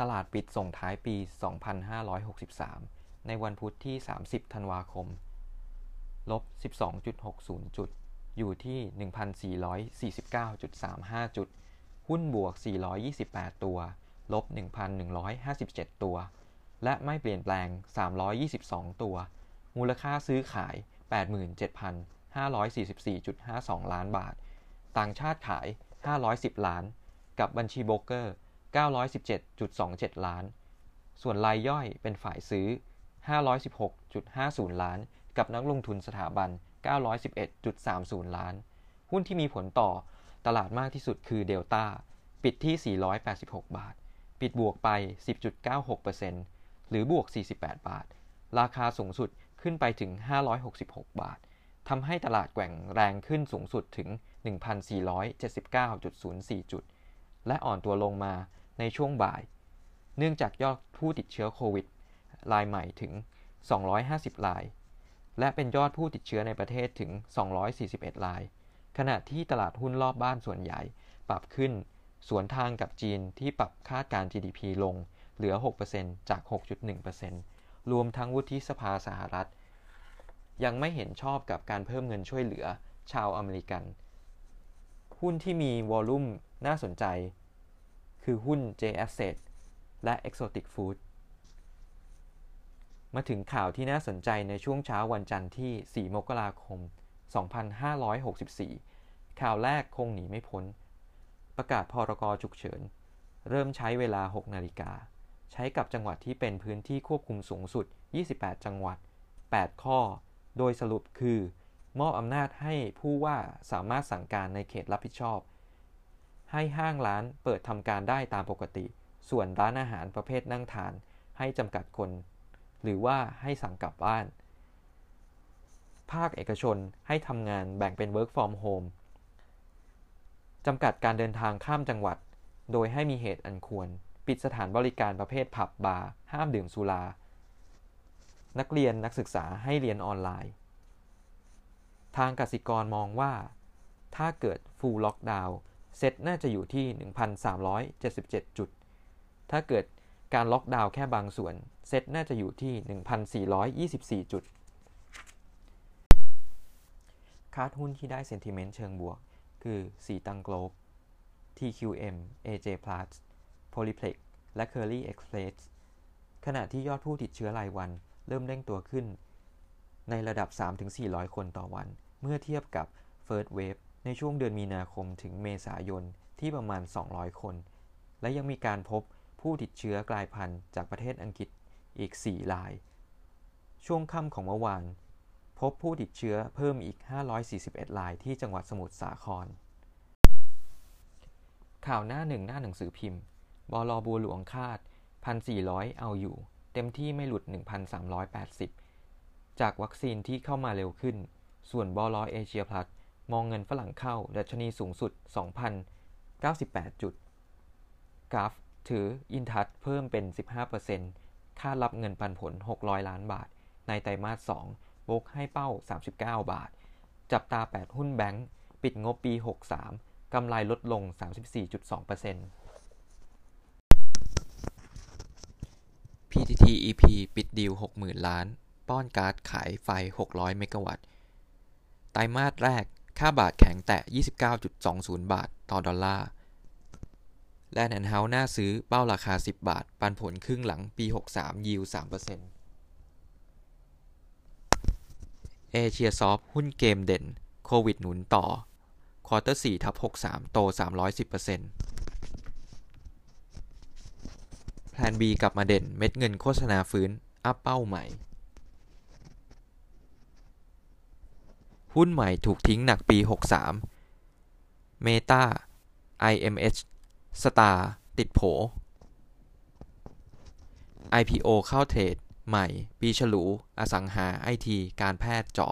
ตลาดปิดส่งท้ายปี 2563 ในวันพุธที่ 30 ธันวาคม ลบ 12.60 จุด อยู่ที่ 1,449.35 จุด หุ้นบวก 428 ตัว ลบ 1,157 ตัว และไม่เปลี่ยนแปลง 322 ตัว มูลค่าซื้อขาย 87,544.52 ล้านบาท ต่างชาติขาย 510 ล้าน กับบัญชีโบรกเกอร์ 917.27 ล้าน ส่วนรายย่อยเป็นฝ่ายซื้อ 516.50 ล้าน กับนักลงทุนสถาบัน 911.30 ล้าน หุ้นที่มีผลต่อตลาดมากที่สุดคือเดลต้าปิดที่ 486 บาท ปิดบวกไป 10.96%หรือบวก 48 บาท ราคาสูงสุดขึ้นไปถึง 566 บาททำให้ตลาดแกว่งแรงขึ้นสูงสุดถึง 1,479.04 จุด และอ่อนตัวลงมา ในช่วงบ่าย เนื่องจากยอดผู้ติดเชื้อโควิดรายใหม่ถึง 250 ราย และเป็นยอดผู้ติดเชื้อในประเทศถึง 241 ราย ขณะที่ตลาดหุ้นรอบบ้านส่วนใหญ่ปรับขึ้น สวนทางกับจีนที่ปรับคาดการ GDP ลงเหลือ 6%จาก 6.1%รวมทั้งวุฒิสภาสหรัฐ ยังไม่เห็นชอบกับการเพิ่มเงินช่วยเหลือชาวอเมริกัน หุ้นที่มีวอลลุ่มน่าสนใจ คือหุ้น J Asset และ Exotic Food มาถึงข่าวที่น่าสนใจในช่วงเช้าวันจันทร์ที่ 4 มกราคม 2564 ข่าวแรกคงหนีไม่พ้น ประกาศพรกฉุกเฉิน เริ่มใช้เวลา 6 นาฬิกา ใช้กับจังหวัดที่เป็นพื้นที่ควบคุมสูงสุด 28 จังหวัด 8 ข้อ โดยสรุปคือ มอบอำนาจให้ผู้ว่าสามารถสั่งการในเขตรับผิดชอบ ให้ห้างร้านเปิดทำการได้ตามปกติ ส่วนร้านอาหารประเภทนั่งทาน ให้จำกัดคน หรือว่าให้สั่งกลับบ้าน ภาคเอกชนให้ทำงานแบ่งเป็น work from home จำกัดการเดินทางข้ามจังหวัด โดยให้มีเหตุอันควร ปิดสถานบริการประเภทผับบาร์ ห้ามดื่มสุรา นักเรียนนักศึกษาให้เรียนออนไลน์ ทางกสิกรมองว่า ถ้าเกิด full lockdown SET น่าจะอยู่ที่ 1,377 จุด ถ้าเกิดการล็อกดาวน์แค่บางส่วน เซตน่าจะอยู่ที่ 1,424 จุด คาดหุ้นที่ได้เซนติเมนต์เชิงบวก คือสีตังโกลบ TQM AJ Plus Polyplex และ Curly Express ขณะที่ยอดผู้ติดเชื้อรายวันเริ่มเร่งตัวขึ้น ในระดับ 3-400 คนต่อวัน เมื่อเทียบกับ First Wave ในช่วงเดือนมีนาคมถึงเมษายนที่ประมาณ 200 คน และยังมีการพบผู้ติดเชื้อกลายพันธุ์จากประเทศอังกฤษอีก 4 ราย ช่วงค่ำของเมื่อวาน พบผู้ติดเชื้อเพิ่มอีก 541 รายที่จังหวัดสมุทรสาคร ข่าวหน้าหนึ่งหน้าหนังสือพิมพ์ บลบัวหลวงคาด 1,400 เอาอยู่ เต็มที่ไม่หลุด 1,380 จากวัคซีนที่เข้ามาเร็วขึ้น ส่วนบลเอเชียพลัส มองเงินฝรั่งเข้าดัชนีสูงสุด 2,098 จุด กราฟถืออินทัชเพิ่มเป็น 15%ค่ารับเงินปันผล 600 ล้านบาท ในไตรมาส2โบกให้เป้า 39 บาท จับตา 8 หุ้นแบงก์ปิดงบปี 63 กำไรลดลง 34.2% PTTEP ปิดดีล 60,000 ล้าน ป้อนการ์ดขายไฟ 600 เมกะวัตต์ไตรมาสแรก ค่าบาทแข็งแตะ 29.20 บาท ต่อดอลลาร์ แลนด์แอนด์เฮาส์น่าซื้อเป้าราคา 10 บาท ปันผลครึ่งหลังปี 63 yield 3%เอเชียซอฟท์ หุ้นเกมเด่น โควิดหนุนต่อ quarter 4ทับ63 โต 310% Plan B กลับมาเด่นเม็ดเงินโฆษณาฟื้น up เป้าใหม่ หุ้นใหม่ถูกทิ้งหนักปี 63 Meta IMH Star ติดโผ IPO เข้าเทรดใหม่ ปีฉลู อสังหาไอที การแพทย์จอ